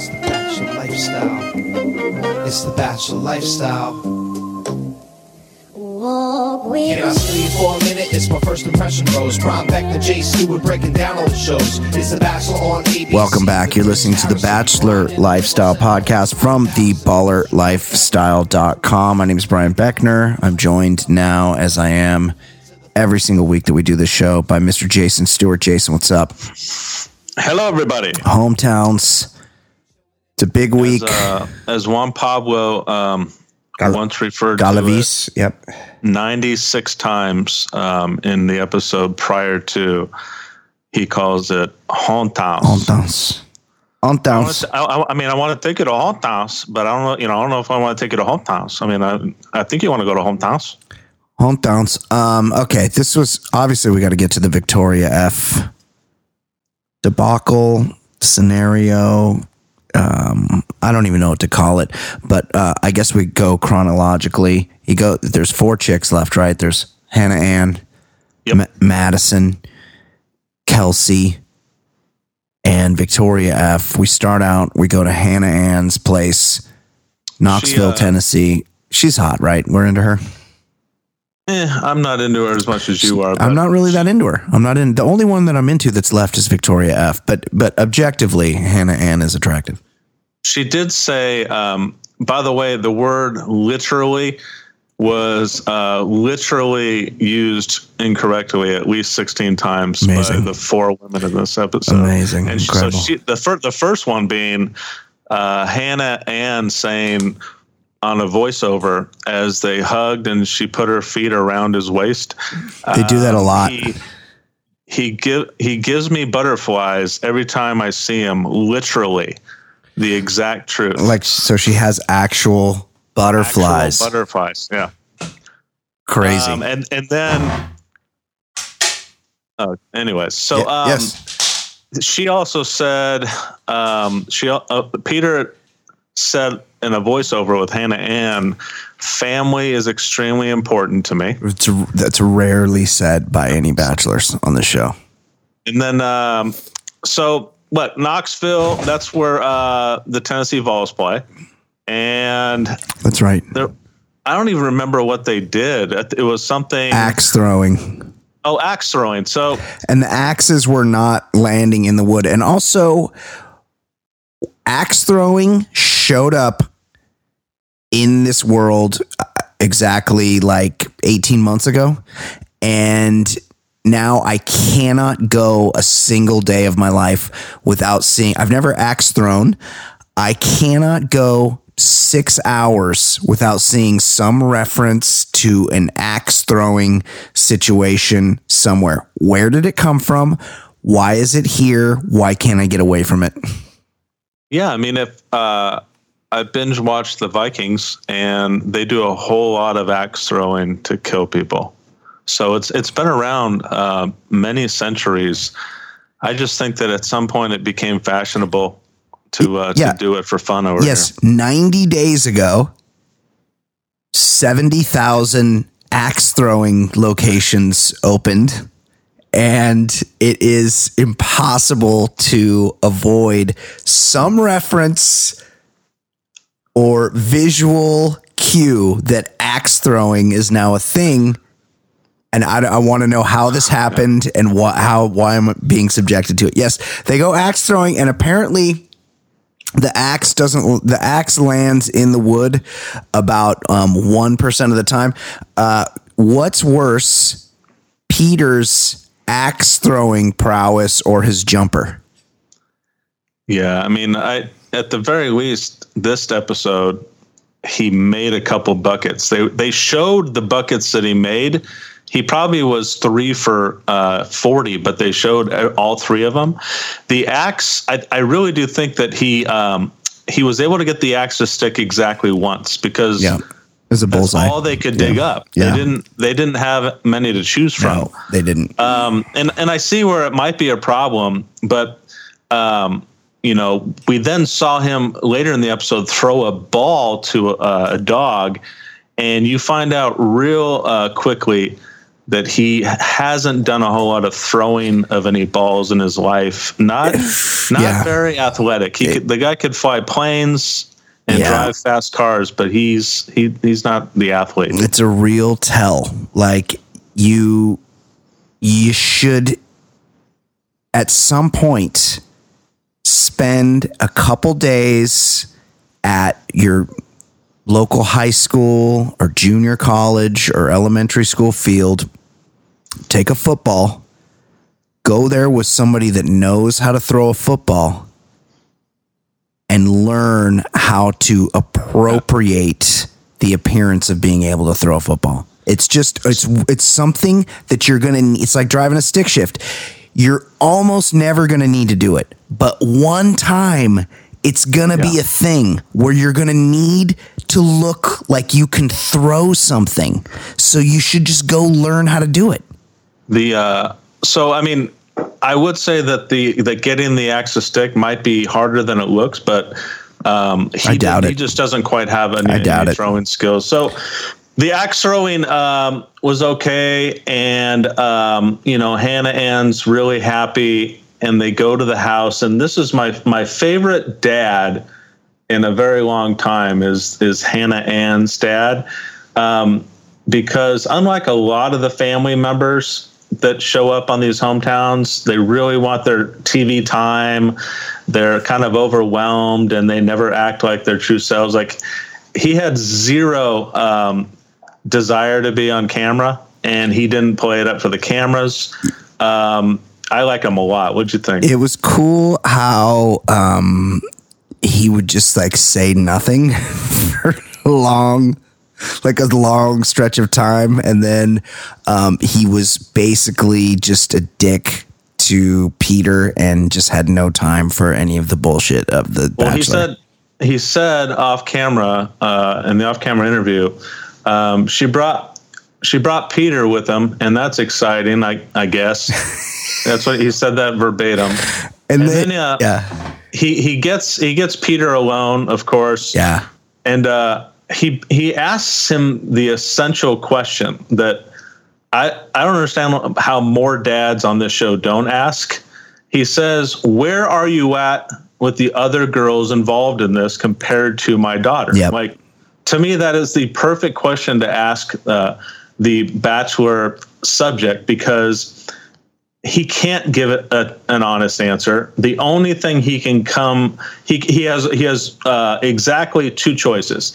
It's the bachelor lifestyle. It's the bachelor lifestyle. Can I steal you for a minute? It's my first impression rose. Prime Beck, the J Stewart breaking down all the shows. It's the Bachelor on ABC. Welcome back. You're listening to the Bachelor Lifestyle Podcast from theballerlifestyle.com. My name is Brian Beckner. I'm joined now, as I am every single week that we do this show, by Mr. Jason Stewart. Jason, what's up? Hello, everybody. Hometowns. It's a big week. As, uh, as Juan Pablo um, Gal- once referred Galavis. Yep. to it 96 times um, in the episode prior to, he calls it. I, wanna Hometowns. I, I- I mean, I want to take you to hometowns, but I don't know. You know, I don't know if I want to take you to hometowns. I mean, I, I think you want to go to hometowns. Hometowns. Um, okay, this was obviously we got to get to the Victoria F debacle scenario. Um, I don't even know what to call it, but uh, I guess we go chronologically. You go. There's four chicks left, right? There's Hannah Ann, Yep. Ma- Madison, Kelsey, and Victoria F. We start out. We go to Hannah Ann's place, Knoxville, uh, Tennessee. She's hot, right? We're into her. Eh, I'm not into her as much as you are. I'm not really that into her. I'm not in. The only one that I'm into that's left is Victoria F. But but objectively, Hannah Ann is attractive. She did say, um, by the way, the word literally was uh, literally used incorrectly at least 16 times Amazing. by the four women in this episode. Amazing. And she, so Incredible. she, the, fir- the first one being uh, Hannah Ann saying on a voiceover as they hugged and she put her feet around his waist. They do that a Um, lot. He, he give he gives me butterflies every time I see him. Literally, the exact truth. Like so, she has actual Actual butterflies. butterflies. Yeah. Crazy. Um, and and then. Oh, anyways, so Ye- um, yes. she also said um, she uh, Peter said in a voiceover with Hannah Ann, family is extremely important to me. It's that's rarely said by any bachelors on the show. And then, um, so what? Knoxville. That's where uh, the Tennessee Vols play, and That's right. I don't even remember what they did. It was something. Axe throwing, Oh, axe throwing. So and the axes were not landing in the wood, and also axe throwing showed up in this world uh, exactly like 18 months ago. And now I cannot go a single day of my life without seeing I've never axe thrown I cannot go 6 hours without seeing some reference to an axe throwing situation somewhere. Where did it come from? Why is it here? Why can't I get away from it? Yeah, I mean, if uh, I binge watched the Vikings, and they do a whole lot of axe throwing to kill people. So it's it's been around uh, many centuries. I just think that at some point it became fashionable to uh, Yeah. to do it for fun over yes, 90 days ago, 70,000 axe throwing locations opened. And it is impossible to avoid some reference or visual cue that axe throwing is now a thing. And I, I want to know how this happened and what, how, why I'm being subjected to it. Yes, they go axe throwing, and apparently, the axe doesn't the axe lands in the wood about um, 1% of the time uh, what's worse peter's axe throwing prowess or his jumper Yeah, I mean, I at the very least, this episode, he made a couple buckets. They they showed the buckets that he made. He probably was three for uh, forty, but they showed all three of them. The axe, I, I really do think that he um, he was able to get the axe to stick exactly once because yeah it's a that's bullseye all they could dig up. Yeah. They didn't they didn't have many to choose from. no they didn't Um, and and I see where it might be a problem, but um, you know, we then saw him later in the episode throw a ball to a, a dog, and you find out real uh, quickly that he hasn't done a whole lot of throwing of any balls in his life. Not not Yeah. very athletic. He could, the guy could fly planes and Yeah. drive fast cars, but he's he he's not the athlete. it's a real tell. Like you, you should at some point spend a couple days at your local high school or junior college or elementary school field. Take a football, go there with somebody that knows how to throw a football and learn how to appropriate the appearance of being able to throw a football. It's just it's it's something that you're to it's like driving a stick shift. You're almost never going to need to do it. But one time it's going to be a thing where you're going to need to look like you can throw something. So you should just go learn how to do it. The uh, so I mean, I would say that the that getting the axis stick might be harder than it looks, but um, he I doubt He it. just doesn't quite have any, I doubt any it. throwing skills. So the axe throwing um, was okay, and um, you know Hannah Ann's really happy, and they go to the house, and this is my my favorite dad in a very long time is is Hannah Ann's dad, um, because unlike a lot of the family members that show up on these hometowns, they really want their TV time. They're kind of overwhelmed, and they never act like their true selves. Like he had zero um, desire to be on camera, and he didn't play it up for the cameras. Um, I like him a lot. What'd you think? It was cool how um, he would just like say nothing for long, like a long stretch of time, and then um, he was basically just a dick to Peter and just had no time for any of the bullshit of the Well, Bachelor. he said he said off camera uh, in the off camera interview, um, she brought she brought Peter with him, and that's exciting. I I guess that's what he said that verbatim. and and then, then, uh, yeah, He he gets he gets Peter alone, of course. yeah, and uh, he he asks him the essential question that I I don't understand how more dads on this show don't ask. He says, "Where are you at with the other girls involved in this compared to my daughter?" Yep. Like to me, that is the perfect question to ask uh, the bachelor subject because he can't give it a, an honest answer. The only thing he can come he he has he has uh, exactly two choices.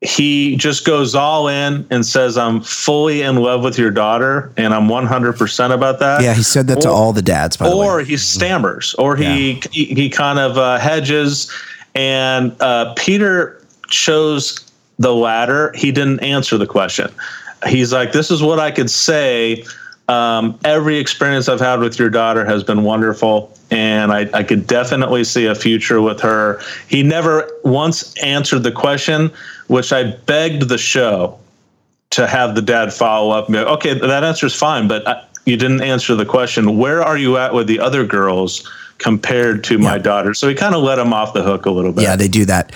He just goes all in and says, "I'm fully in love with your daughter, and I'm 100 percent about that." yeah. He said that to all the dads. By the way, or he stammers, or he he, he kind of uh, hedges. And uh, Peter chose the latter. He didn't answer the question. He's like, "This is what I could say." Um, every experience I've had with your daughter has been wonderful, and I, I could definitely see a future with her. He never once answered the question, which I begged the show to have the dad follow up and be like, okay, that answer is fine, but uh, you didn't answer the question. Where are you at with the other girls compared to my daughter? So he kind of let him off the hook a little bit. Yeah, they do that.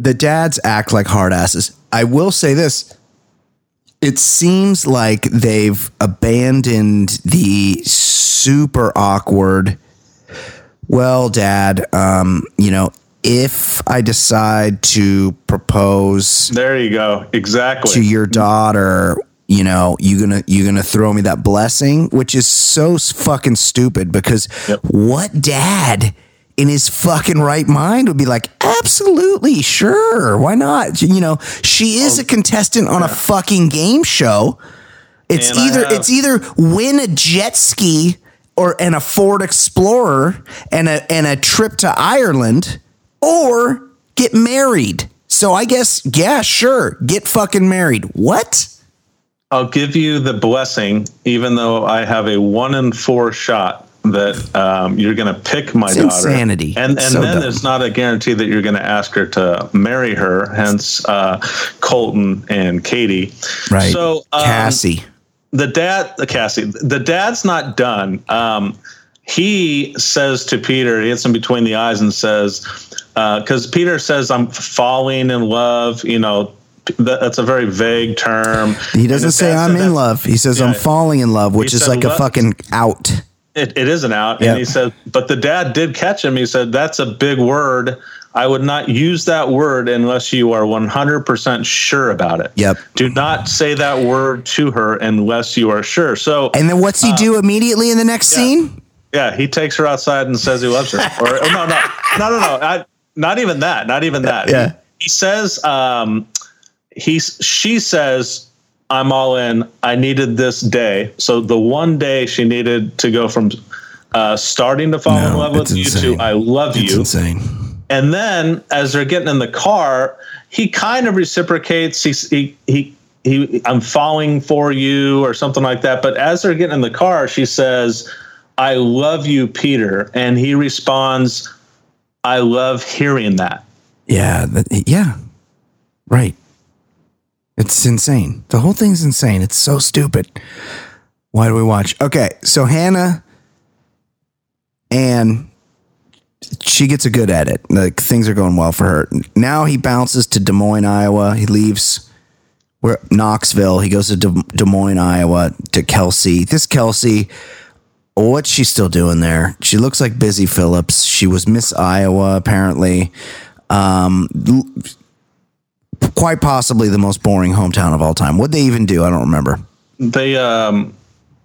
The dads act like hard asses. I will say this. It seems like they've abandoned the super awkward. Well, dad, um, you know, if I decide to propose There you go. Exactly. to your daughter, you know, you gonna you gonna throw me that blessing, which is so fucking stupid. Because Yep. what dad in his fucking right mind would be like, absolutely, sure, why not? You know, she is Oh, a contestant on a fucking game show. It's And I either have- it's either win a jet ski or and a Ford Explorer and a and a trip to Ireland or get married. So I guess yeah, sure, get fucking married. What? I'll give you the blessing, even though I have a one in four shot that um, you're going to pick my It's daughter. insanity. And and So then dumb. it's not a guarantee that you're going to ask her to marry her. Hence, uh, Colton and Katie. Right. So um, Cassie. the dad, the Cassie, the dad's not done. Um, he says to Peter, he hits him between the eyes and says, because Peter says, I'm falling in love, you know, that's a very vague term. He doesn't say I'm in love. He says I'm falling in love, which is like a fucking out. It, it isn't out. Yep. And he said, but the dad did catch him. He said, that's a big word. I would not use that word unless you are 100% sure about it. Yep. Do not say that word to her unless you are sure. So, And then what's he do immediately in the next yeah. scene? yeah, he takes her outside and says he loves her. Or oh, no, no, no, no, no. I, not even that. Not even that. Yeah. He, he says, um, he's, she says, I'm all in. I needed this day. So the one day she needed to go from uh, starting to fall in love with it's you insane. to I love It's you. insane. And then as they're getting in the car, he kind of reciprocates. He's, he, he, he, I'm falling for you or something like that. But as they're getting in the car, she says, I love you, Peter. And he responds, I love hearing that. Yeah, that, yeah, right. It's insane. The whole thing's insane. It's so stupid. Why do we watch? Okay, so Hannah and she gets a good edit. Like things are going well for her. Now he bounces to Des Moines, Iowa. He leaves where Knoxville. He goes to Des, Des Moines, Iowa to Kelsey. This Kelsey, what's she still doing there? She looks like Busy Phillips. She was Miss Iowa apparently. Um, quite possibly the most boring hometown of all time. What they even do, I don't remember. They, um,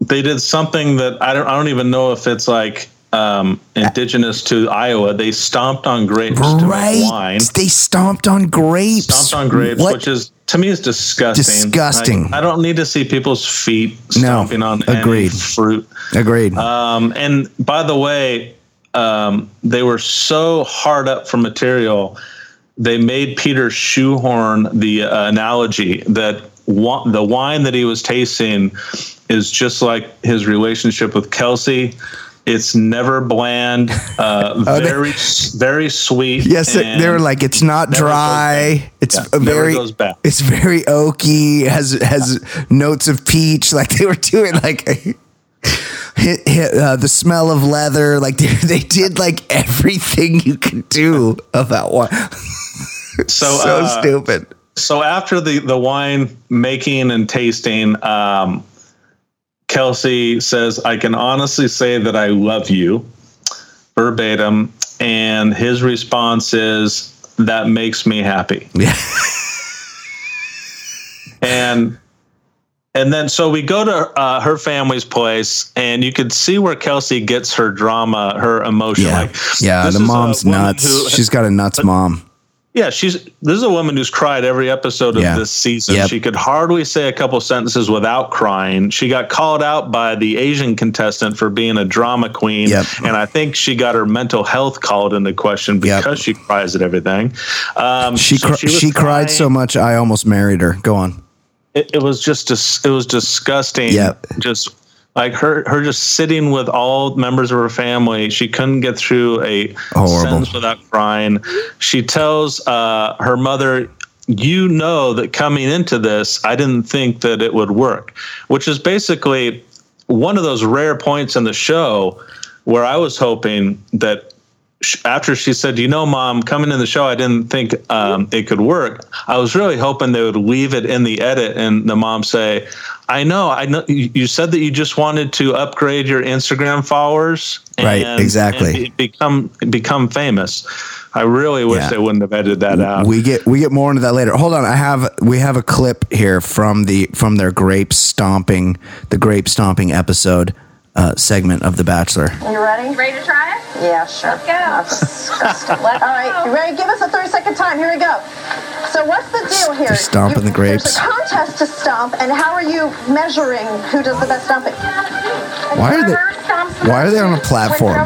they did something that I don't, I don't even know if it's like, um, indigenous to Iowa. They stomped on grapes to make Right? wine. They stomped on grapes. stomped on grapes, What? which is to me is disgusting. Disgusting. Like, I don't need to see people's feet stomping on agreed. any fruit. Agreed. Um, and by the way, um, they were so hard up for material. They made Peter shoehorn the uh, analogy that wa- the wine that he was tasting is just like his relationship with Kelsey. It's never bland, uh, Oh, they- very, very sweet. yes, they- were like it's not dry. It's Yeah, very it's very oaky. Has has notes of peach. Like they were doing like hit, hit, uh, the smell of leather. Like they, they did like everything you could do about one. so, so uh, stupid. so after the the wine making and tasting um kelsey says i can honestly say that i love you verbatim and his response is that makes me happy Yeah. and and then so we go to uh, her family's place and you can see where kelsey gets her drama her emotion Yeah. like yeah. The mom's nuts. who- She's got a nuts mom. Yeah, she's this is a woman who's cried every episode of Yeah. this season. Yep. She could hardly say a couple sentences without crying. She got called out by the Asian contestant for being a drama queen, Yep. and I think she got her mental health called into question Yep. because she cries at everything. Um, She so cr- was she cried so much I almost married her. Go on. It, it was just dis- it was disgusting. Yep. Just like her her just sitting with all members of her family. She couldn't get through a Horrible. sentence without crying. She tells uh, her mother, "You know that coming into this, I didn't think that it would work," which is basically one of those rare points in the show where I was hoping that after she said, "You know, mom, coming in the show, I didn't think um, it could work." I was really hoping they would leave it in the edit, and the mom say, "I know, I know. You said that you just wanted to upgrade your Instagram followers, Right, exactly. and become become famous." I really wish Yeah. they wouldn't have edited that out. We get we get more into that later. Hold on, I have we have a clip here from the from their grape stomping the grape stomping episode uh, segment of The Bachelor. You ready? Ready to try it? Yeah, sure. Let's go. That's disgusting. Let- all right, you ready? Give us a 30 second time. Here we go. So what's the deal here? They're stomping the grapes. There's a contest to stomp, and how are you measuring who does the best stomping? Why are they Why are they on a platform?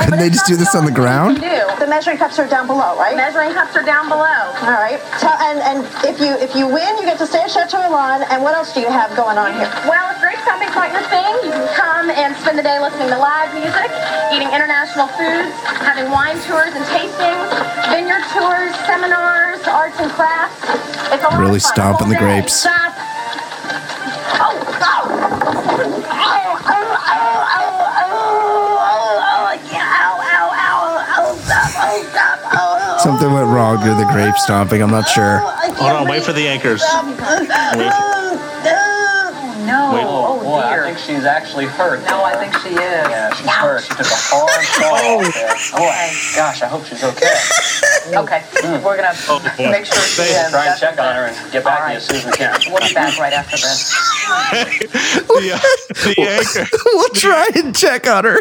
Couldn't they just do this on the ground? The measuring cups are down below, right? Measuring cups are down below. All right. Tell, and and if you if you win, you get to stay at Chateau Elan. And what else do you have going on here? Well, if grape stomping's not your thing, you can come and spend the day listening to live music, eating international foods, having wine tours and tastings, vineyard tours, seminars, arts and crafts. It's a Really stomping the day. grapes. Stop. Oh, oh. Oh, stop, oh, stop, oh, Something went wrong during the grape stomping. I'm not sure. Hold on, wait for the anchors. Wait. No. Wait. Oh, Boy, I think she's actually hurt. No, I think she is. Yeah, she's hurt. She took a hard fall oh. there. Boy, gosh, I hope she's okay. Okay, we're gonna boy. make sure she is. Try and check on her and get back All to you as soon as we can. We'll be back right after this. the, uh, the, anchor, we'll try and check on her.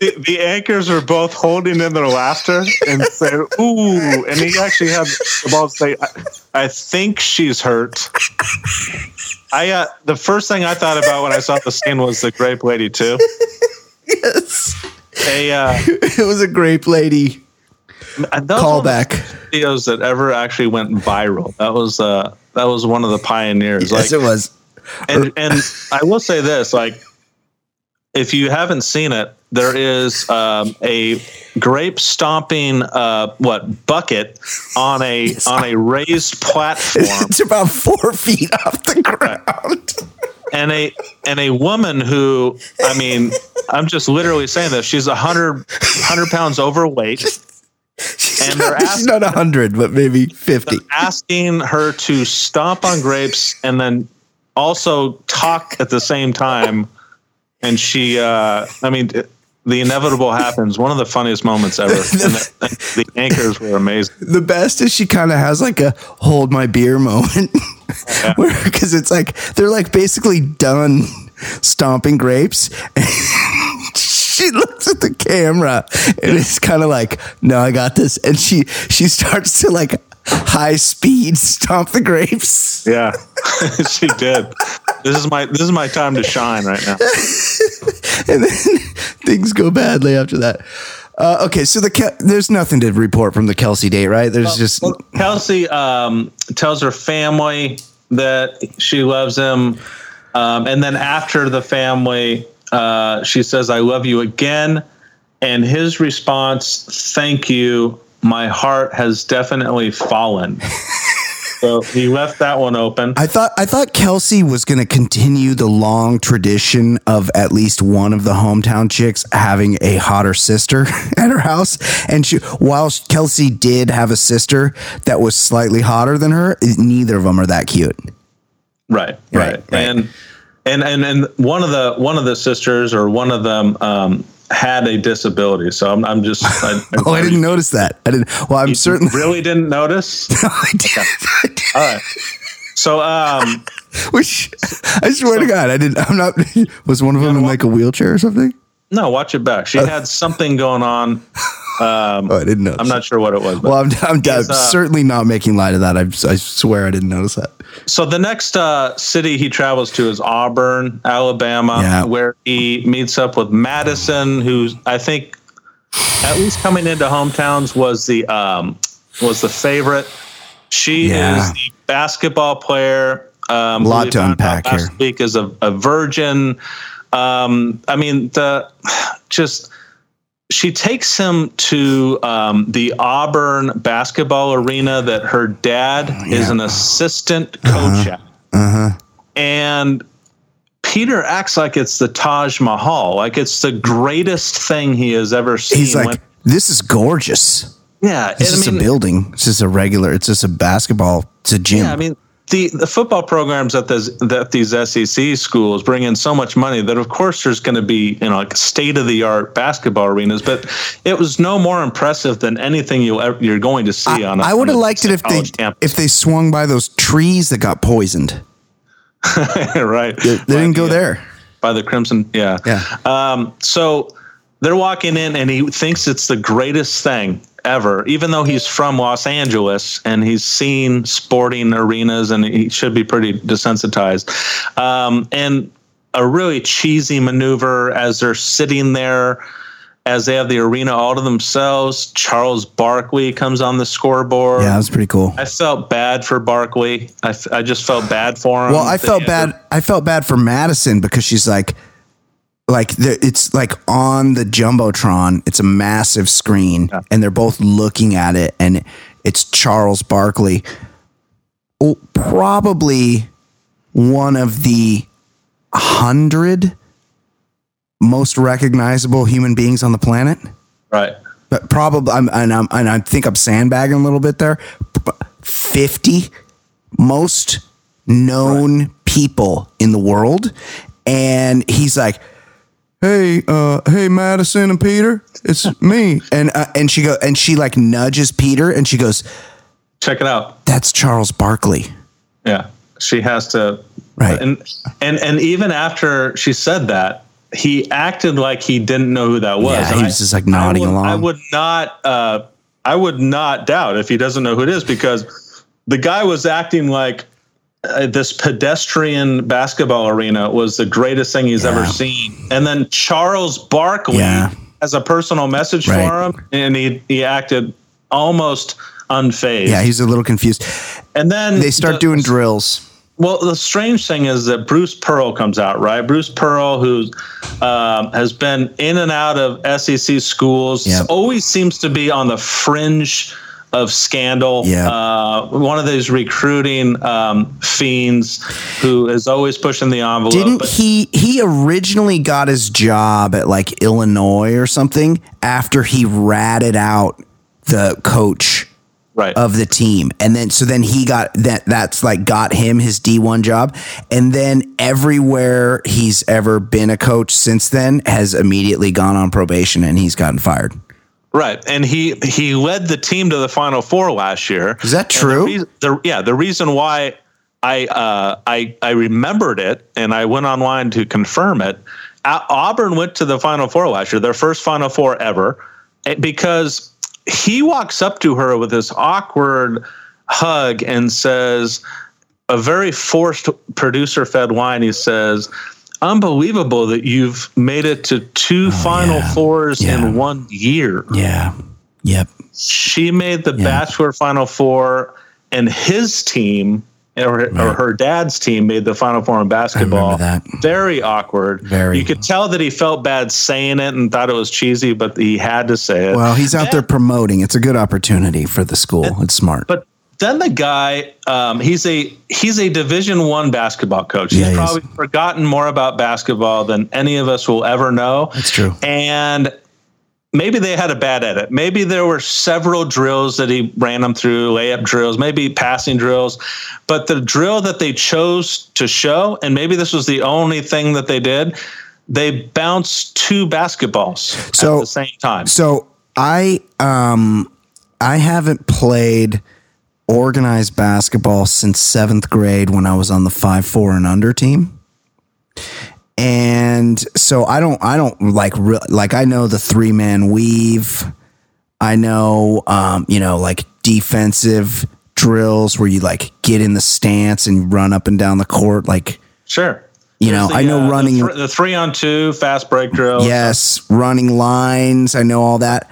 The, the anchors are both holding in their laughter and say, "Ooh!" And he actually had the ball say, I, "I think she's hurt." I uh, the first thing I thought about when I saw the scene was the grape lady too. yes. They uh, It was a grape lady those were the callback. videos that ever actually went viral. That was uh, that was one of the pioneers. Yes, like, it was. and and I will say this: like, if you haven't seen it, there is um, a grape stomping uh, what bucket on a on a raised platform, It's about four feet off the ground. and a and a woman who, I mean, I'm just literally saying this. She's a hundred hundred pounds overweight. She's And they're not, she's not 100, but maybe 50. asking her to stomp on grapes and then also talk at the same time. And she, uh, I mean, the inevitable happens. One of the funniest moments ever. And the, the anchors were amazing. The best is she kind of has like a hold my beer moment. Because it's like, they're like basically done stomping grapes. And she looks at the camera and it's kind of like, no, I got this. And she, she starts to like high speed stomp the grapes. Yeah, she did. This is my this is my time to shine right now. and then things go badly after that. Uh, okay, so the Ke- there's nothing to report from the Kelsey date, right? There's just Kelsey um, tells her family that she loves him, um, and then after the family, uh, she says, "I love you again." And his response, "Thank you. My heart has definitely fallen." so he left that one open. I thought I thought Kelsey was going to continue the long tradition of at least one of the hometown chicks having a hotter sister at her house, and she while Kelsey did have a sister that was slightly hotter than her, neither of them are that cute. Right, Right, right, right. and and and and one of the one of the sisters or one of them um, had a disability. So I'm I'm just I, Oh, I didn't notice that. I didn't. Well, I'm certainly. really didn't notice. I did. I did. All right. So um Which I swear to God, I didn't. I'm not. Was one of them in like a wheelchair or something? no, watch it back. She had something going on. Um Oh, I didn't know. I'm not sure what it was. But. Well, I'm, I'm, I'm uh, certainly not making light of that. I, I swear I didn't notice that. so the next uh, city he travels to is Auburn, Alabama, Yeah. where he meets up with Madison, who I think at least coming into hometowns was the um, was the favorite. She Yeah. is the basketball player. Um, Lot to unpack last here. Week is a, a virgin. Um, I mean, the just she takes him to um, the Auburn basketball arena that her dad is an assistant coach at, Uh huh. and Peter acts like it's the Taj Mahal, like it's the greatest thing he has ever seen. He's like, when- this is gorgeous. yeah, It's just I mean, a building. It's just a regular. It's just a basketball. It's a gym. Yeah, I mean the, the football programs at this that these SEC schools bring in so much money that of course there's going to be you know like state of the art basketball arenas, but it was no more impressive than anything you ever, you're going to see on. a- I would have liked it if they campus. if they swung by those trees that got poisoned. right. They, they didn't go there. by the Crimson. Yeah. Yeah. Um, so they're walking in, and he thinks it's the greatest thing ever, even though he's from Los Angeles and he's seen sporting arenas and he should be pretty desensitized. Um, and a really cheesy maneuver as they're sitting there. As they have the arena all to themselves, Charles Barkley comes on the scoreboard. Yeah, that was pretty cool. I felt bad for Barkley. I, f- I just felt bad for him. Well, I felt bad. I felt bad for Madison because she's like, like the, it's like on the jumbotron. It's a massive screen, and they're both looking at it, and it's Charles Barkley, oh, probably one of the hundred most recognizable human beings on the planet. Right. but probably I'm and I'm and I think I'm sandbagging a little bit there. Fifty most known people in the world, and he's like, "Hey, uh, hey, Madison and Peter, it's me." And uh, and she go and she like nudges Peter, and she goes, Check it out. "That's Charles Barkley." Yeah, she has to. Right. And and and even after she said that, he acted like he didn't know who that was. Yeah, he was just, like, nodding I would, along. I would not. Uh, I would not doubt if he doesn't know who it is because the guy was acting like uh, this pedestrian basketball arena was the greatest thing he's ever seen. And then Charles Barkley Yeah. has a personal message Right. for him, and he he acted almost unfazed. Yeah, he's a little confused. and then They start the- doing drills. well, the strange thing is that Bruce Pearl comes out, right? Bruce Pearl, who um, has been in and out of SEC schools, Yep. always seems to be on the fringe of scandal. Yeah. Uh, one of those recruiting um, fiends who is always pushing the envelope. Didn't but- he? He originally got his job at like Illinois or something after he ratted out the coach right. of the team, and then so then he got that. That's like got him his D one job, and then everywhere he's ever been a coach since then has immediately gone on probation, and he's gotten fired. Right, and he he led the team to the Final Four last year. Is that And the true? the- yeah, the reason why I uh, I I remembered it and I went online to confirm it. Auburn went to the Final Four last year, their first Final Four ever, eh, because he walks up to her with this awkward hug and says a very forced producer fed line. He says. Unbelievable that you've made it to two oh, Final Oh, yeah. Fours Yeah. in one year Yeah. Yep. she made the Yeah. bachelor final four and his team or, or her dad's team made the final four in basketball that. very awkward Very. you could tell that he felt bad saying it and thought it was cheesy but he had to say it Well, he's out there promoting. It's a good opportunity for the school. It's smart. but then the guy um, he's a he's a division one basketball coach Yeah, he's he probably forgotten more about basketball than any of us will ever know That's true. and maybe they had a bad edit. Maybe there were several drills that he ran them through, layup drills, maybe passing drills. But the drill that they chose to show, and maybe this was the only thing that they did, they bounced two basketballs So- at the same time. So I um I haven't played organized basketball since seventh grade when I was on the five four and under team. And so I don't I don't like re- like I know the three man weave. I know um you know like defensive drills where you like get in the stance and run up and down the court like Sure. You know, There's I know the running- the, thr- the three on two fast break drill. Yes, running lines. I know all that.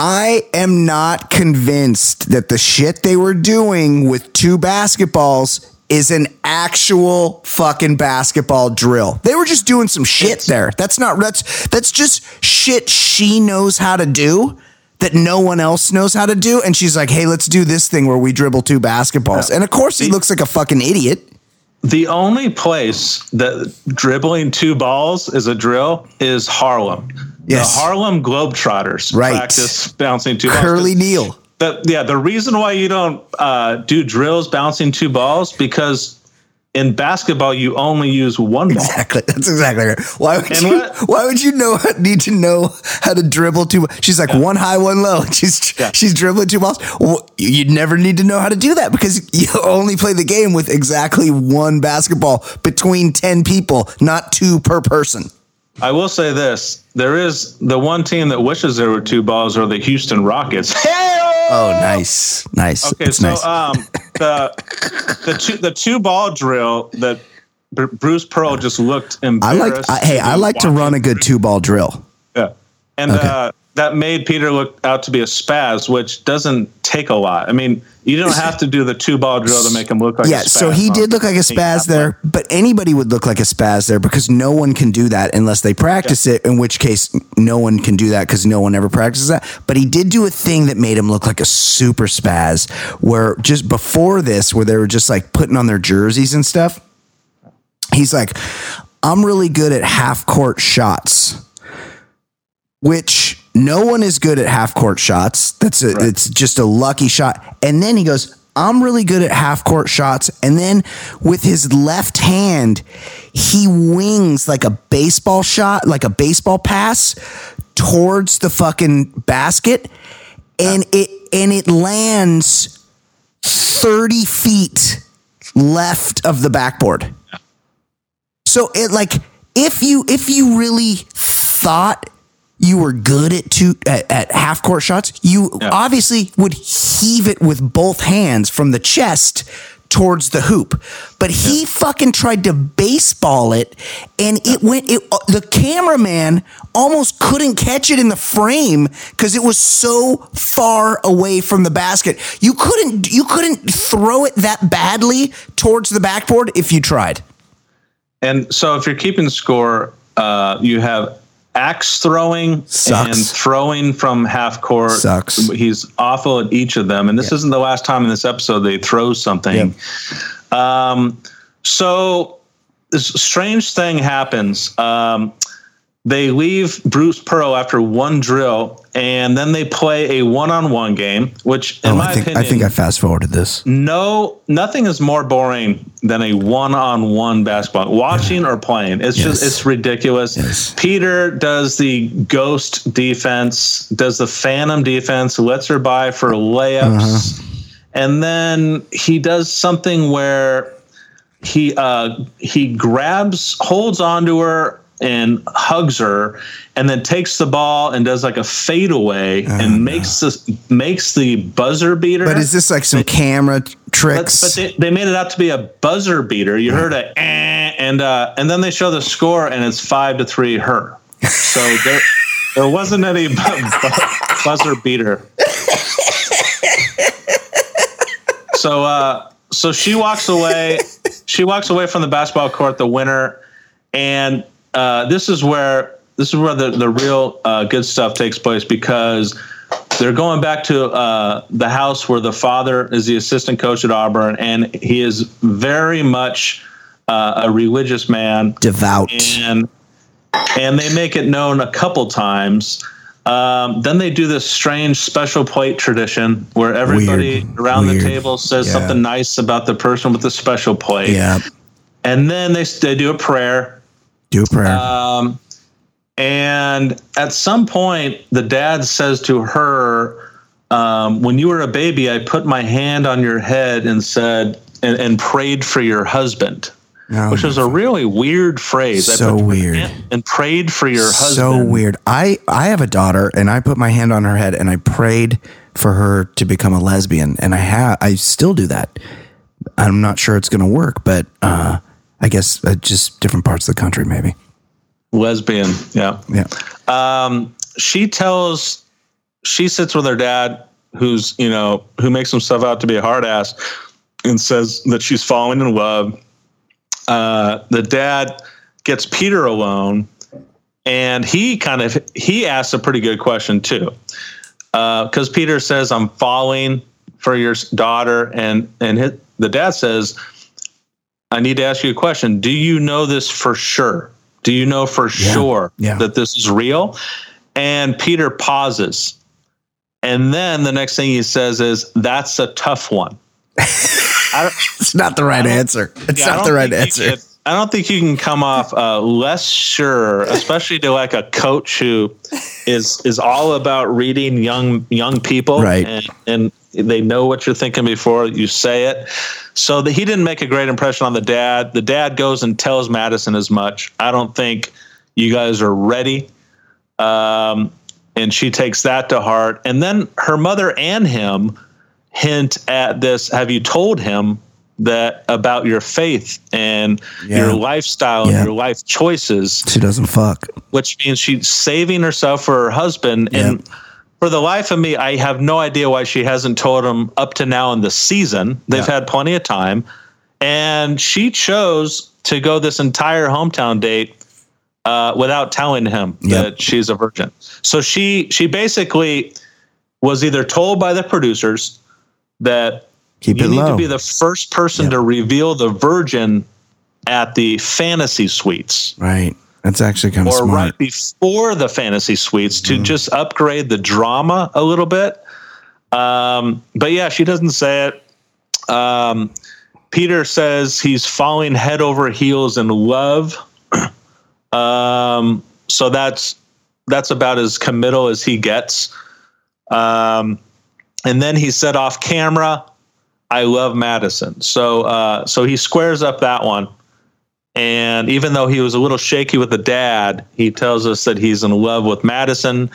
I am not convinced that the shit they were doing with two basketballs is an actual fucking basketball drill. They were just doing some shit there. That's not that's that's just shit she knows how to do that no one else knows how to do and she's like, "Hey, let's do this thing where we dribble two basketballs." And of course, he looks like a fucking idiot. The only place that dribbling two balls is a drill is Harlem. Yes. The Harlem Globetrotters Right. practice bouncing two Curly balls. Neal. The, yeah, the reason why you don't uh, do drills bouncing two balls because in basketball you only use one ball. Exactly. That's exactly right. Why would And you? what- Why would you know need to know how to dribble two? She's like one high, one low. She's Yeah. she's dribbling two balls. Well, you'd never need to know how to do that because you only play the game with exactly one basketball between ten people, not two per person. I will say this: there is the one team that wishes there were two balls are the Houston Rockets. Oh, nice, nice. Okay, That's so nice. um, the the two the two ball drill that Br- Bruce Pearl just looked embarrassed. I like. I, hey, I like to run a good two ball drill. Yeah, and Okay. uh, that made Peter look out to be a spaz, which doesn't take a lot. I mean, you don't have to do the two ball drill to make him look like yeah, a spaz. Yeah, so he did look like a spaz there, but anybody would look like a spaz there because no one can do that unless they practice it, in which case no one can do that because no one ever practices that. But he did do a thing that made him look like a super spaz where just before this, where they were just like putting on their jerseys and stuff, he's like, I'm really good at half court shots, which no one is good at half court shots. That's a, it's just a lucky shot. And then he goes, I'm really good at half court shots. And then with his left hand, he wings like a baseball shot, like a baseball pass towards the fucking basket. And it and it lands 30 feet left of the backboard. So it like if you if you really thought you were good at two at, at half court shots, you Yeah. obviously would heave it with both hands from the chest towards the hoop. But he fucking tried to baseball it and it went it uh, the cameraman almost couldn't catch it in the frame cuz it was so far away from the basket. You couldn't you couldn't throw it that badly towards the backboard if you tried. And so if you're keeping score, uh, you have axe throwing Sucks. and throwing from half court. Sucks. He's awful at each of them. And this isn't the last time in this episode they throw something. Um, so this strange thing happens. Um, they leave Bruce Pearl after one drill, and then they play a one-on-one game, which, in Oh, my I think opinion, I think I fast forwarded this. no, nothing is more boring than a one-on-one basketball. Watching or playing, it's just it's ridiculous. Yes. Peter does the ghost defense, does the phantom defense, lets her by for layups, Uh-huh. and then he does something where he uh he grabs, holds onto her. And hugs her, and then takes the ball and does like a fadeaway and makes the makes the buzzer beater. Oh, But is this like some camera tricks? but they, they made it out to be a buzzer beater. You heard a eh, and uh, and then they show the score and it's five to three her. So there there wasn't any bu- bu- buzzer beater. So uh, so she walks away. She walks away from the basketball court, the winner, and uh, this is where this is where the the real uh, good stuff takes place because they're going back to uh, the house where the father is the assistant coach at Auburn, and he is very much uh, a religious man, Devout. and and they make it known a couple times. Um, then they do this strange special plate tradition where everybody Weird. around Weird. the table says Yeah. something nice about the person with the special plate, Yeah. and then they they do a prayer. Do a prayer. Um, and at some point, the dad says to her, um, "When you were a baby, I put my hand on your head and said and, and prayed for your husband." Oh, which is a really weird phrase. I So weird. And prayed for your husband. so weird. I I have a daughter, and I put my hand on her head, and I prayed for her to become a lesbian, and I have I still do that. I'm not sure it's going to work, but uh, I guess uh, just different parts of the country, maybe. Lesbian. Yeah. Yeah. Um, she tells, she sits with her dad, who's, you know, who makes himself out to be a hard ass and says that she's falling in love. Uh, the dad gets Peter alone and he kind of, he asks a pretty good question too. Uh, cause Peter says, I'm falling for your daughter. And, and his, the dad says, I need to ask you a question. Do you know this for sure? Do you know for sure yeah. that this is real? And Peter pauses. And then the next thing he says is, That's a tough one. It's not the right answer. It's yeah, not the right answer. I don't think you can come off uh, less sure, especially to like a coach who is is all about reading young young people, Right. And, and they know what you're thinking before you say it. So that he didn't make a great impression on the dad. The dad goes and tells Madison as much. I don't think you guys are ready. Um, and she takes that to heart. And then her mother and him hint at this. Have you told him that about your faith and Yeah. your lifestyle Yeah. and your life choices? She doesn't fuck. Which means she's saving herself for her husband. And for the life of me, I have no idea why she hasn't told him up to now in the season. They've Yeah. had plenty of time. And she chose to go this entire hometown date uh, without telling him Yep. that she's a virgin. So she she basically was either told by the producers that Keep you need low. to be the first person to reveal the virgin at the fantasy suites. right. That's actually kind of or smart. right before the fantasy suites to just upgrade the drama a little bit. Um, but yeah, she doesn't say it. Um, Peter says he's falling head over heels in love. um, so that's that's about as committal as he gets. Um, and then he said off camera, "I love Madison." So uh, so he squares up that one. And even though he was a little shaky with the dad, he tells us that he's in love with Madison,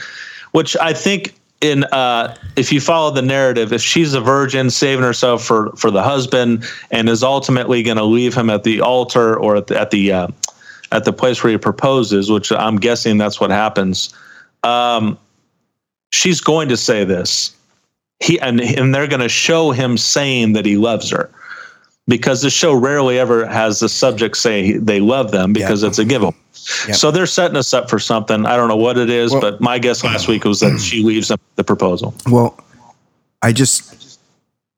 which I think in uh, if you follow the narrative, if she's a virgin saving herself for for the husband and is ultimately going to leave him at the altar or at the at the, uh, at the place where he proposes, which I'm guessing that's what happens. Um, she's going to say this. He and and they're going to show him saying that he loves her because the show rarely ever has the subject say they love them because Yeah. it's a giveaway. Yeah. So they're setting us up for something. I don't know what it is, Well- but my guess last week was that she leaves them the proposal. Well, I just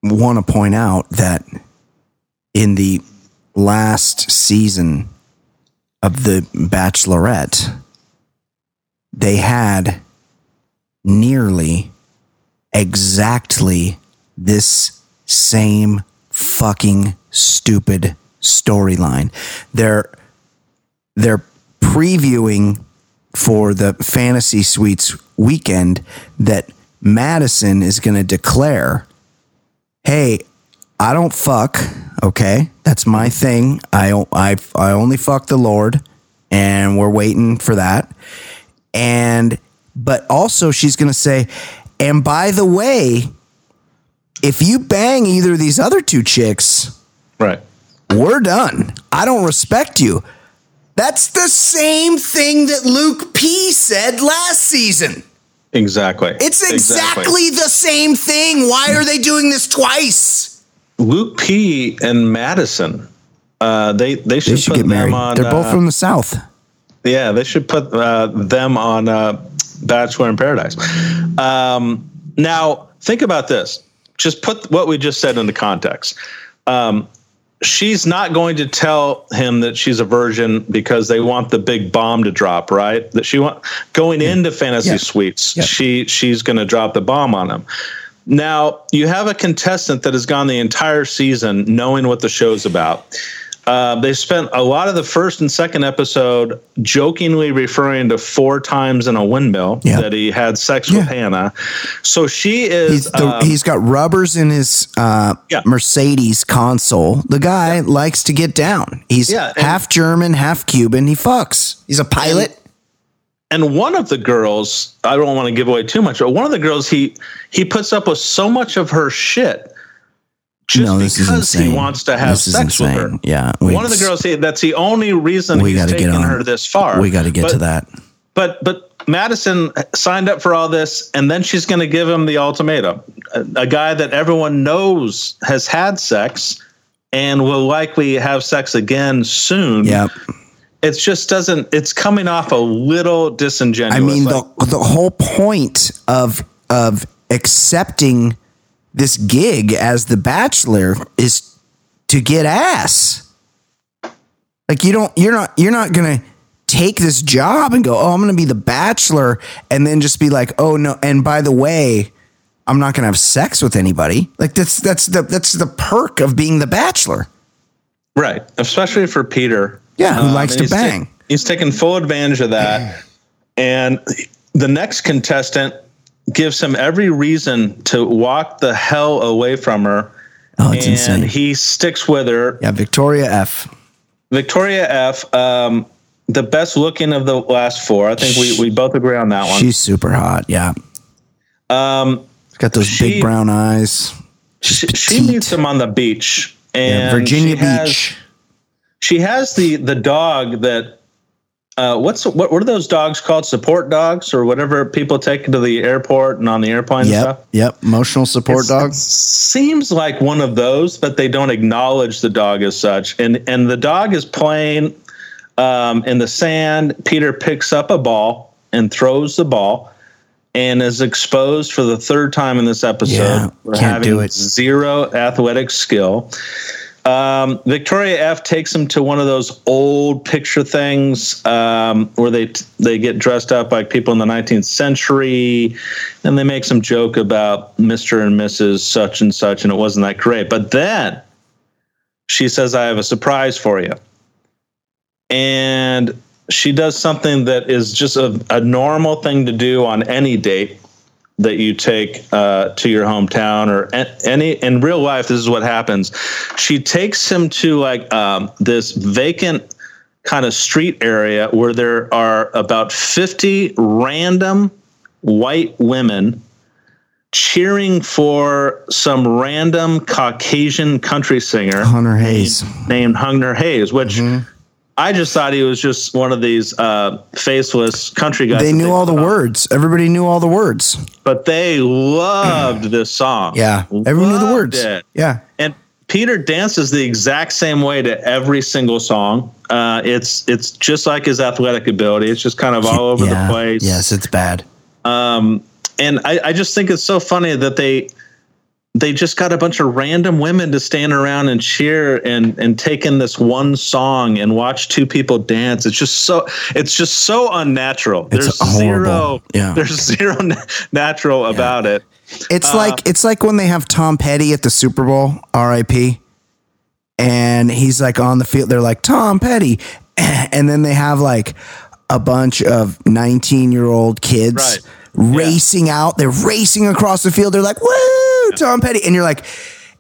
want to point out that in the last season of The Bachelorette, they had nearly exactly this same fucking stupid storyline. They're they're previewing for the fantasy suites weekend that Madison is going to declare, "Hey, I don't fuck, okay? That's my thing. I I I only fuck the Lord and we're waiting for that." And but also she's going to say, "And by the way, if you bang either of these other two chicks, Right. we're done. I don't respect you. That's the same thing that Luke P said last season. Exactly. It's exactly, the same thing. Why are they doing this twice? Luke P and Madison. Uh, they they should, They should put get them married. on. They're both uh, from the South. Yeah, they should put uh, them on uh, Bachelor in Paradise. Um, now, think about this. Just put what we just said into context. Um, she's not going to tell him that she's a virgin because they want the big bomb to drop, right? That she want going into fantasy Yeah. suites. Yeah. She she's going to drop the bomb on him. Now, you have a contestant that has gone the entire season knowing what the show's about. Uh, they spent a lot of the first and second episode jokingly referring to four times in a windmill Yeah. that he had sex Yeah. with Hannah. So she is. He's, the, um, he's got rubbers in his uh, Yeah. Mercedes console. The guy likes to get down. He's and- half German, half Cuban. He fucks. He's a pilot. and one of the girls, I don't want to give away too much, but one of the girls, he he puts up with so much of her shit just no, because he wants to have This is sex with her. insane. Yeah, we- One of the girls, he, that's the only reason We he's gotta get taken on. her this far. We got to get But- to that. But but Madison signed up for all this, and then she's going to give him the ultimatum. A, a guy that everyone knows has had sex and will likely have sex again soon. Yep. It just doesn't. It's coming off a little disingenuous. I mean, Like, the the whole point of of accepting this gig as the bachelor is to get ass. Like you don't you're not you're not going to take this job and go, "Oh, I'm going to be the bachelor," and then just be like, "Oh no, and by the way, I'm not going to have sex with anybody." Like that's that's the that's the perk of being the bachelor. right, especially for Peter. Yeah, who Um, likes to he's ta- bang. he's taking full advantage of that, and the next contestant gives him every reason to walk the hell away from her. Oh, it's and insane. he sticks with her. yeah, Victoria F. Victoria F, um, the best looking of the last four. I think we, we both agree on that one. She's super hot. Yeah. Um, She's got those She- big brown eyes. she, she meets him on the beach, and Yeah, Virginia she has- Beach. She has the the dog that. Uh, what's what? What are those dogs called? Support dogs or whatever people take to the airport and on the airplane and stuff. Yep. Yep. Emotional support It's- dog. seems like one of those, but they don't acknowledge the dog as such. And and the dog is playing um, in the sand. Peter picks up a ball and throws the ball, and is exposed for the third time in this episode Yeah, for can't having do it. zero athletic skill. Um, Victoria F takes him to one of those old picture things um, where they they get dressed up like people in the 19th century, and they make some joke about Mister and Mrs. such and such, and it wasn't that great. But then she says, "I have a surprise for you," and she does something that is just a, a normal thing to do on any date that you take uh, to your hometown or any in real life this is what happens she takes him to like um, this vacant kind of street area where there are about 50 random white women cheering for some random caucasian country singer Hunter Hayes. named Hunter Hayes, which I just thought he was just one of these uh, faceless country guys. They knew all the on. words. Everybody knew all the words. but they loved this song. Yeah. Everyone knew the words. it. Yeah. And Peter dances the exact same way to every single song. Uh, it's it's just like his athletic ability. It's just kind of all over Yeah. the place. Yes, it's bad. Um, and I, I just think it's so funny that they they just got a bunch of random women to stand around and cheer and and take in this one song and watch two people dance. It's just so it's just so unnatural. It's there's horrible. zero Yeah. there's zero na- natural about it. It's Uh, like it's like when they have Tom Petty at the Super Bowl, R.I.P. And he's like on the field. They're like Tom Petty, and then they have like a bunch of nineteen-year-old kids Right. Racing out. They're racing across the field. They're like, "Woo, Tom Petty!" And you're like,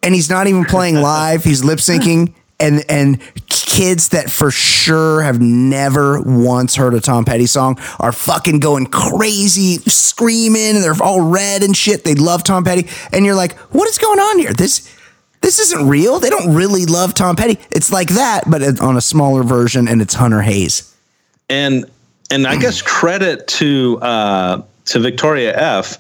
and he's not even playing live. He's lip syncing. And and kids that for sure have never once heard a Tom Petty song are fucking going crazy, screaming, and they're all red and shit. They love Tom Petty, and you're like, what is going on here? This this isn't real. They don't really love Tom Petty. It's like that, but on a smaller version, and it's Hunter Hayes. and and I guess credit to uh, to Victoria F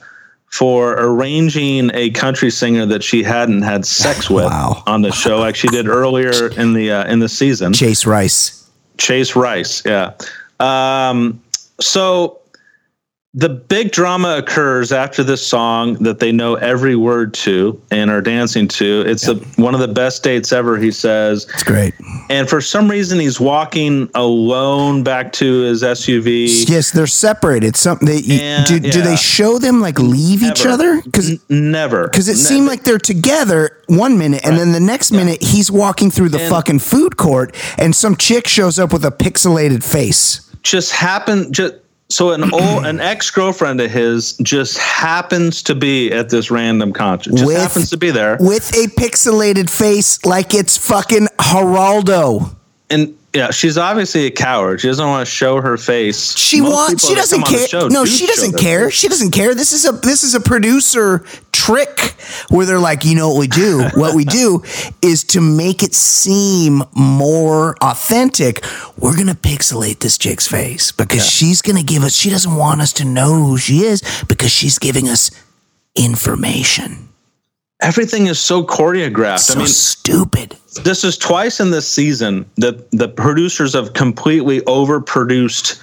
for arranging a country singer that she hadn't had sex with Wow. on the show, like she did earlier in the uh, in the season. Chase Rice. Chase Rice, yeah. Um, so the big drama occurs after this song that they know every word to and are dancing to. It's the, one of the best dates ever, he says. It's great. And for some reason, he's walking alone back to his SUV. Yes, they're separated. Something they And- do, do they show them like leave each other? Because never. because it Ne- seemed like they're together one minute, and then the next minute he's walking through the And- fucking food court, and some chick shows up with a pixelated face. just happened. Just so an old an ex girlfriend of his just happens to be at this random concert. Just With- happens to be there, with a pixelated face like it's fucking Geraldo. and yeah, she's obviously a coward. She doesn't want to show her face. She wants. She doesn't come on the care. show No, do she doesn't care. face. She doesn't care. This is a this is a producer trick where they're like, you know what we do? what we do is to make it seem more authentic. We're gonna pixelate this chick's face because she's gonna give us. She doesn't want us to know who she is because she's giving us information. Everything is so choreographed. So I mean, stupid. this is twice in this season that the producers have completely overproduced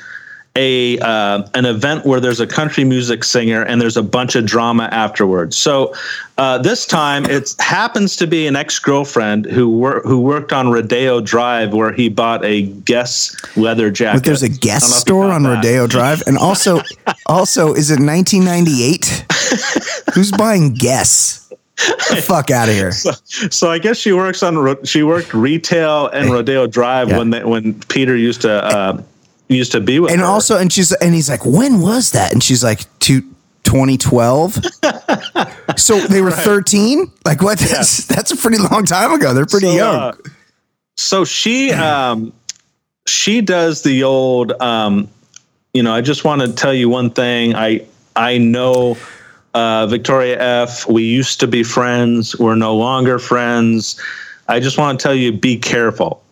a uh, an event where there's a country music singer and there's a bunch of drama afterwards. So uh, this time it happens to be an ex girlfriend who wor- who worked on Rodeo Drive where he bought a Guess leather jacket. But there's a don't guest know if you store on that. Rodeo Drive, and also, also, is it 1998? Who's buying Guess? Fuck out of here! So I guess she works on she worked retail and Rodeo Drive Yeah. when they, when Peter used to uh, used to be with And her. also, and she's and he's like, when was that? And she's like, two, 2012. so they were 13. Like what? That's that's a pretty long time ago. They're pretty So, young. uh, so she um she does the old um you know, I just want to tell you one thing. I I know uh Victoria F, we used to be friends, we're no longer friends. I just want to tell you be careful.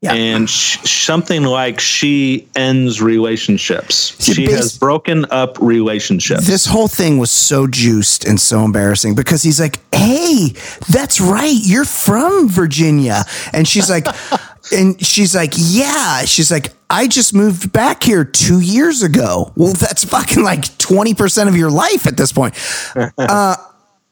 Yeah. And sh- something like she ends relationships. See, she bas- has broken up relationships. this whole thing was so juiced and so embarrassing because he's like, "Hey, that's right, you're from Virginia," and she's like, and she's like, "Yeah," she's like, "I just moved back here two years ago." Well, that's fucking like twenty percent of your life at this point. Uh,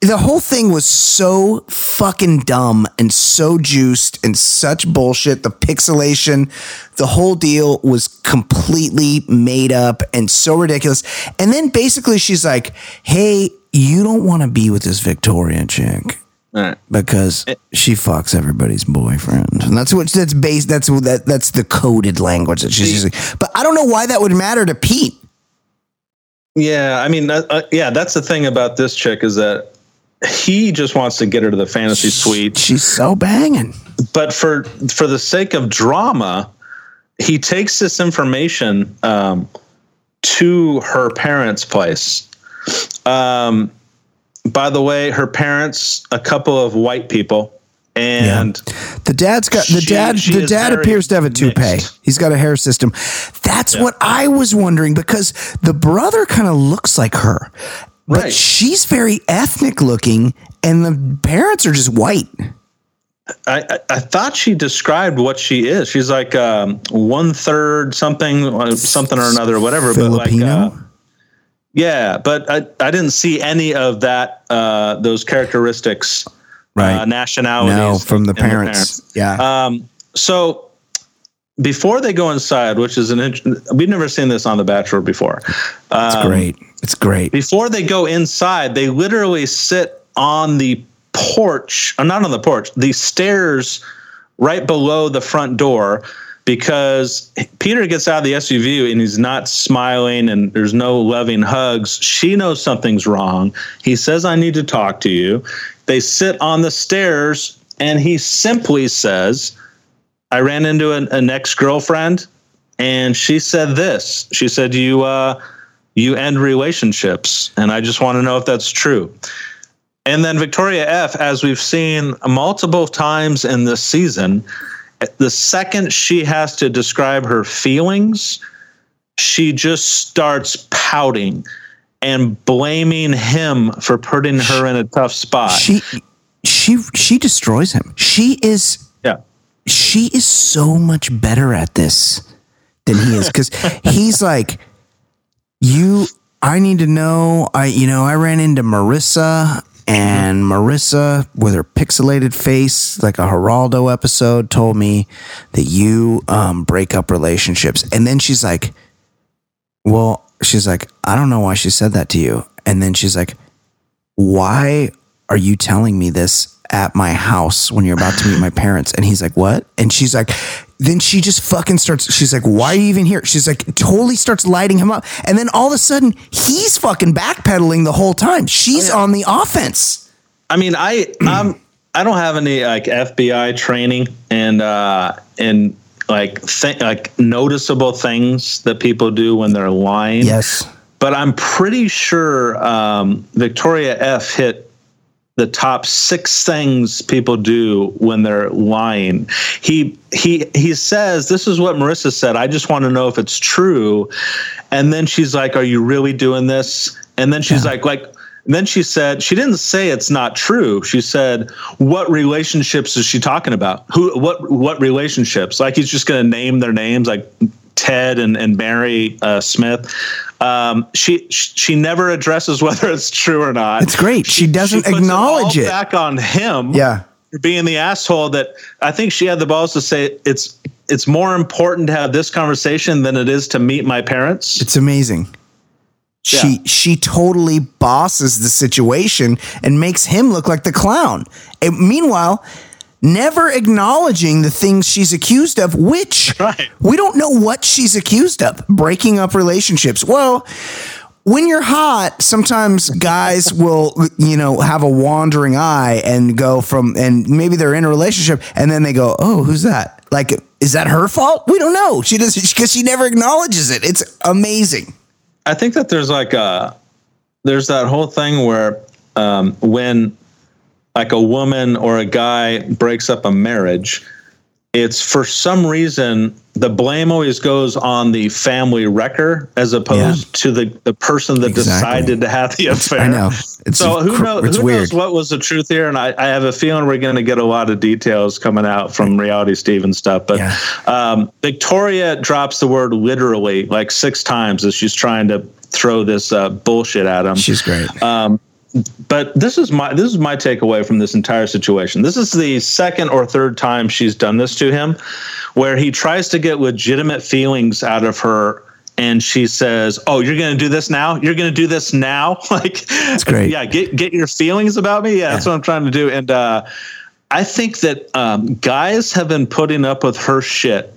the whole thing was so fucking dumb and so juiced and such bullshit. The pixelation, the whole deal was completely made up and so ridiculous. And then basically she's like, "Hey, you don't want to be with this Victorian chick." Right. Because she fucks everybody's boyfriend, and that's what that's based. That's that that's the coded language that she's using. But I don't know why that would matter to Pete. Yeah, I mean, uh, uh, yeah, that's the thing about this chick is that he just wants to get her to the fantasy suite. She's so banging. but for for the sake of drama, he takes this information um, to her parents' place. Um, by the way, her parents, a couple of white people, and The dad's got the She- dad. she the dad appears to have a toupee. mixed. He's got a hair system. That's Yeah. what I was wondering because the brother kind of looks like her, but Right. she's very ethnic looking, and the parents are just white. I, I, I thought she described what she is. She's like um, one third something, uh, something or another, whatever. But like, Filipino. uh, yeah, but I, I didn't see any of that, uh, those characteristics, Right. uh, nationalities. no, from the in parents. Yeah. Um, so before they go inside, which is an int- we've never seen this on The Bachelor before. it's um, great. It's great. Before they go inside, they literally sit on the porch, or not on the porch, the stairs right below the front door because Peter gets out of the SUV and he's not smiling and there's no loving hugs. She knows something's wrong. He says, I need to talk to you. They sit on the stairs and he simply says, I ran into an, an ex girlfriend and she said this. She said, You, uh, you end relationships. And I just want to know if that's true. And then Victoria F, as we've seen multiple times in this season, the second she has to describe her feelings, she just starts pouting and blaming him for putting her in a tough spot. she she she destroys him. She is yeah. she is so much better at this than he is because he's like you i need to know i you know i ran into marissa and marissa with her pixelated face like a geraldo episode told me that you um, break up relationships. And then she's like well she's like i don't know why she said that to you. And then she's like why are you telling me this at my house when you're about to meet my parents? And he's like, what? And she's like, then she just fucking starts. She's like, why are you even here? She's like, totally starts lighting him up. And then all of a sudden, he's fucking backpedaling the whole time. She's on the offense. I mean, I I'm I don't have any like FBI training and uh and like th- like noticeable things that people do when they're lying. Yes. but I'm pretty sure um, Victoria F hit the top six things people do when they're lying. He he he says this is what Marissa said. I just want to know if it's true. And then she's like, "Are you really doing this?" And then she's like, like. Then she said she didn't say it's not true. She said, "What relationships is she talking about? Who? What? What relationships? Like he's just going to name their names, like Ted and and Barry uh, Smith." Um, she she never addresses whether it's true or not. It's great. She doesn't puts acknowledge all it. Back on him. Yeah. for being the asshole that I think she had the balls to say it's it's more important to have this conversation than it is to meet my parents. It's amazing. She she totally bosses the situation and makes him look like the clown. And meanwhile, never acknowledging the things she's accused of, which Right. we don't know what she's accused of. Breaking up relationships. Well, when you're hot, sometimes guys will, you know, have a wandering eye and go from, and maybe they're in a relationship and then they go, oh, who's that? Like, is that her fault? We don't know. She doesn't, because she never acknowledges it. It's amazing. I think that there's like a there's that whole thing where um, when like a woman or a guy breaks up a marriage, it's for some reason the blame always goes on the family wrecker as opposed to the, the person that Exactly. decided to have the affair. I know. It's so who, cr- knows, who knows what was the truth here? And I, I have a feeling we're going to get a lot of details coming out from reality Steve and stuff. But Yeah. um, Victoria drops the word literally like six times as she's trying to throw this uh, bullshit at him. She's great. Um, but this is my this is my takeaway from this entire situation. This is the second or third time she's done this to him, where he tries to get legitimate feelings out of her, and she says, "Oh, you're going to do this now? You're going to do this now? like, that's great. Yeah, get get your feelings about me. Yeah, that's what I'm trying to do. And uh, I think that um, guys have been putting up with her shit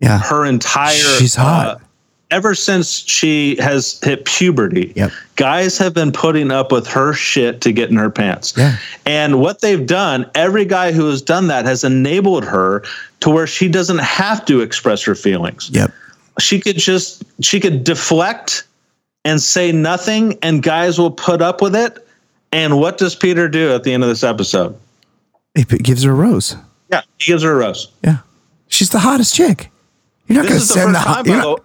Yeah. her entire She's hot. uh, ever since she has hit puberty Yep. guys have been putting up with her shit to get in her pants Yeah. and what they've done every guy who has done that has enabled her to where she doesn't have to express her feelings Yep. she could just she could deflect and say nothing and guys will put up with it and what does peter do at the end of this episode He gives her a rose. yeah he gives her a rose Yeah. She's the hottest chick. You're not going to the send the, first hot,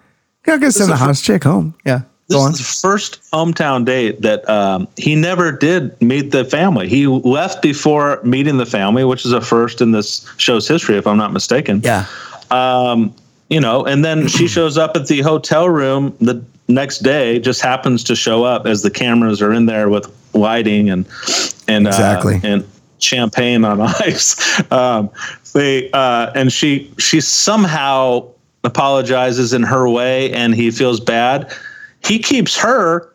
the- you're to send the hottest chick home. Yeah. This on. is the first hometown date that um, he never did meet the family. He left before meeting the family, which is a first in this show's history, if I'm not mistaken. Yeah. Um, you know, and then she shows up at the hotel room the next day, just happens to show up as the cameras are in there with lighting and and Exactly. uh, and champagne on ice. Um, they uh, and she she somehow apologizes in her way, and he feels bad. He keeps her,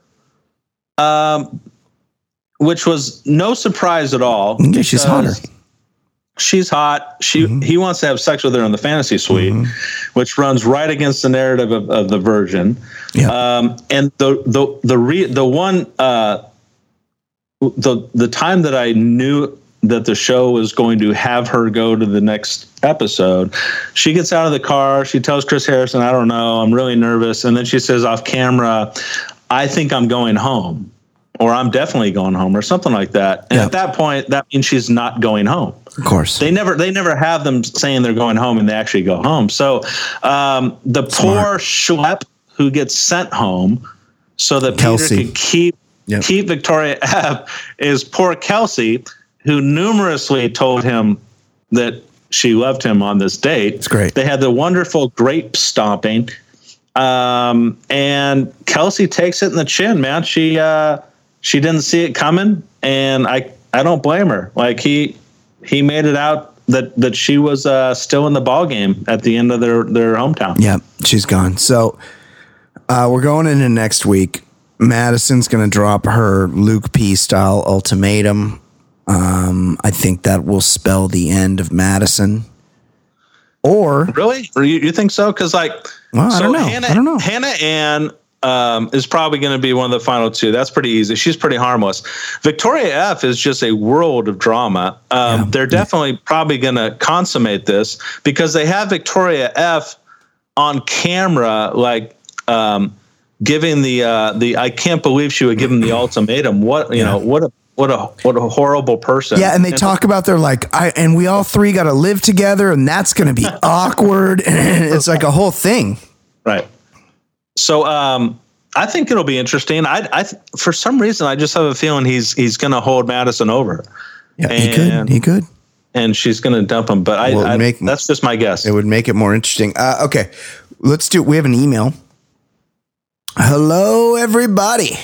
um, which was no surprise at all. Yeah, she's hotter. She's hot. She he wants to have sex with her in the fantasy suite, which runs right against the narrative of, of the Virgin. Yeah. Um, and the the the re, the one uh, the the time that I knew that the show was going to have her go to the next episode, she gets out of the car. She tells Chris Harrison, "I don't know. I'm really nervous." And then she says off camera, "I think I'm going home." Or I'm definitely going home, or something like that. And Yeah. at that point, that means she's not going home Of course. they never they never have them saying they're going home and they actually go home. So um, the poor schlep who gets sent home so that Kelsey. Peter can keep Yep. keep Victoria F is poor Kelsey who numerously told him that she loved him on this date. It's great. They had the wonderful grape stomping. Um, and Kelsey takes it in the chin, man. She uh, she didn't see it coming, and I I don't blame her. Like he he made it out that that she was uh, still in the ball game at the end of their their hometown. Yeah, she's gone. So uh, we're going into next week. Madison's going to drop her Luke P style ultimatum. Um, I think that will spell the end of Madison. Or Really? Or you, you think so? Because like, Well, I don't know. Hannah, I don't know. Hannah Ann um, is probably going to be one of the final two. That's pretty easy. She's pretty harmless. Victoria F is just a world of drama. Um, Yeah. They're definitely probably going to consummate this because they have Victoria F on camera, like. Um, giving the uh, the I can't believe she would give him the ultimatum. What you know? What a what a what a horrible person. yeah, and they talk about they're like I and we all three got to live together, and that's going to be awkward. And it's like a whole thing. Right. So um, I think it'll be interesting. I, I for some reason I just have a feeling he's he's going to hold Madison over, Yeah, he could. He could. and she's going to dump him. But I, Well, I make- that's just my guess. It would make it more interesting. Uh, okay, let's do. We have an email. Hello, everybody.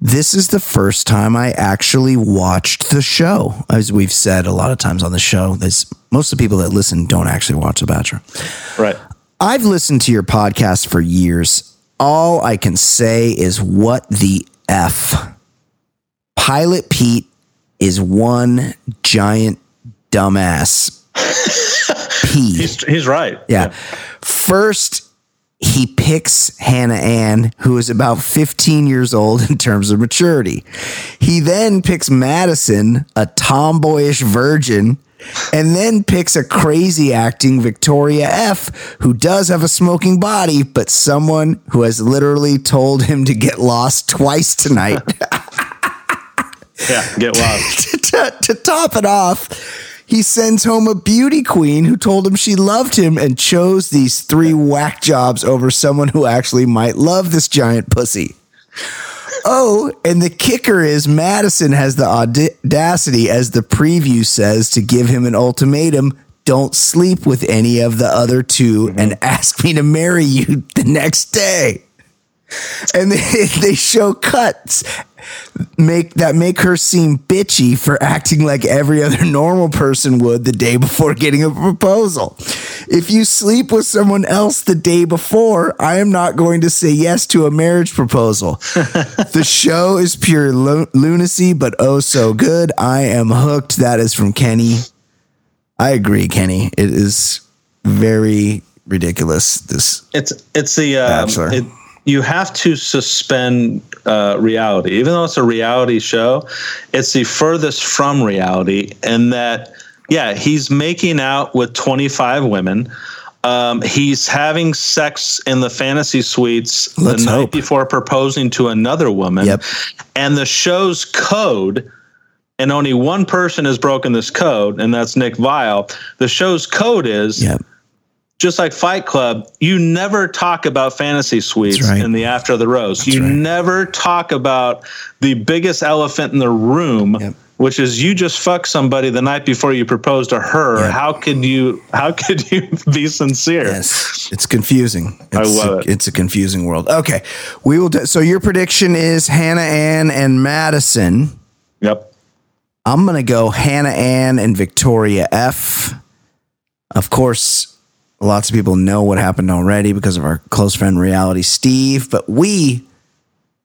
This is the first time I actually watched the show. As we've said a lot of times on the show, there's most of the people that listen don't actually watch The Bachelor. right. I've listened to your podcast for years. All I can say is what the F. Pilot Pete is one giant dumbass. P. He's he's right. Yeah. First, he picks Hannah Ann, who is about 15 years old in terms of maturity. He then picks Madison, a tomboyish virgin, and then picks a crazy acting Victoria F, who does have a smoking body, but someone who has literally told him to get lost twice tonight. Yeah. Get lost. to, to top it off, he sends home a beauty queen who told him she loved him and chose these three whack jobs over someone who actually might love this giant pussy. Oh, and the kicker is Madison has the audacity, as the preview says, to give him an ultimatum don't sleep with any of the other 2 mm-hmm. and ask me to marry you the next day. And they, they show cuts make that make her seem bitchy for acting like every other normal person would the day before getting a proposal. If you sleep with someone else the day before, I am not going to say yes to a marriage proposal. the show is pure lu- lunacy, but oh so good. I am hooked. That is from Kenny. I agree, Kenny. It is very ridiculous. This It's it's the um, you have to suspend uh, reality, even though it's a reality show. It's the furthest from reality, in that yeah, he's making out with twenty five women. Um, he's having sex in the fantasy suites Let's the hope. night before proposing to another woman. Yep. And the show's code, and only one person has broken this code, and that's Nick Viall. The show's code is yeah. Just like Fight Club, you never talk about fantasy suites right. in the after the rose. you right. never talk about the biggest elephant in the room, Yep. which is you just fuck somebody the night before you propose to her. Yep. How could you? How could you be sincere? Yes, it's confusing. It's I love a, it. It's a confusing world. Okay, we will. Do, so your prediction is Hannah Ann and Madison. Yep. I'm gonna go Hannah Ann and Victoria F. Of course, lots of people know what happened already because of our close friend Reality Steve, but we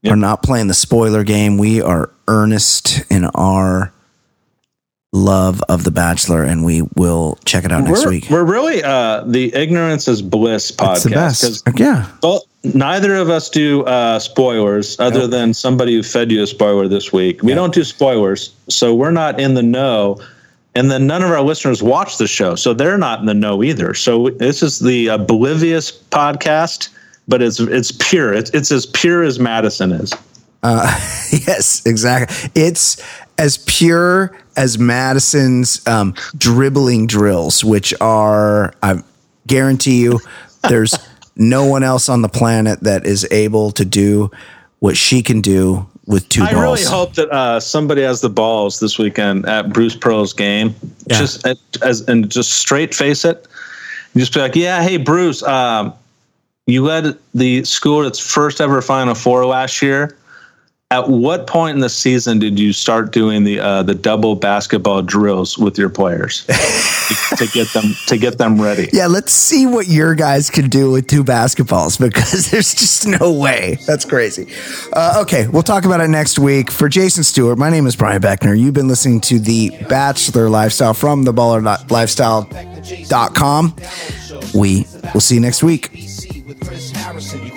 Yep. are not playing the spoiler game. We are earnest in our love of The Bachelor, and we will check it out next we're, week. we're really uh, the ignorance is bliss podcast. It's the best. 'cause Yeah. Well, neither of us do uh, spoilers, other than somebody who fed you a spoiler this week. We don't do spoilers, so we're not in the know. And then none of our listeners watch the show, so they're not in the know either. So this is the oblivious podcast, but it's it's pure. It's it's as pure as Madison is. Yes, exactly. It's as pure as Madison's um, dribbling drills, which are, I guarantee you, there's no one else on the planet that is able to do what she can do with two I balls. really hope that uh, somebody has the balls this weekend at Bruce Pearl's game, Yeah. just at, as and just straight face it, just be like, "Yeah, hey Bruce, um, you led the school its first ever Final Four last year. At what point in the season did you start doing the uh, the double basketball drills with your players to, get them to get them ready?" yeah, let's see what your guys can do with two basketballs because there's just no way. That's crazy. Uh, okay, we'll talk about it next week. For Jason Stewart, my name is Brian Beckner. You've been listening to the Bachelor Lifestyle from the ballerlifestyle.com. We will see you next week.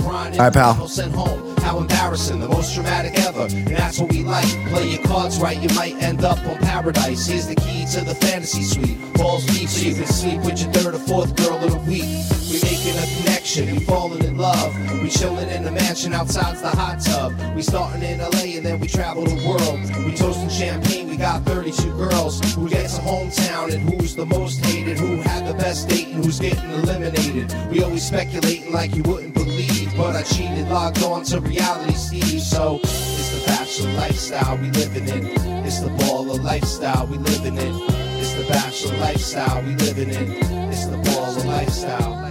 All right, pal. How embarrassing, the most dramatic ever. And that's what we like. Play your cards right, you might end up on paradise. Here's the key to the fantasy suite. Balls deep so you can sleep with your third or fourth girl of the week. We making a connection, we falling in love. We chilling in a mansion outside's the hot tub. We starting in LA and then we travel the world. We toasting champagne, we got 32 girls. Who gets a hometown and who's the most hated? Who had the best date and who's getting eliminated? We always speculating like you wouldn't believe. But I cheated, logged on to reality Steve. So it's the bachelor lifestyle we living in. It's the baller lifestyle we living in. It's the bachelor lifestyle we living in. It's the baller lifestyle. lifestyle.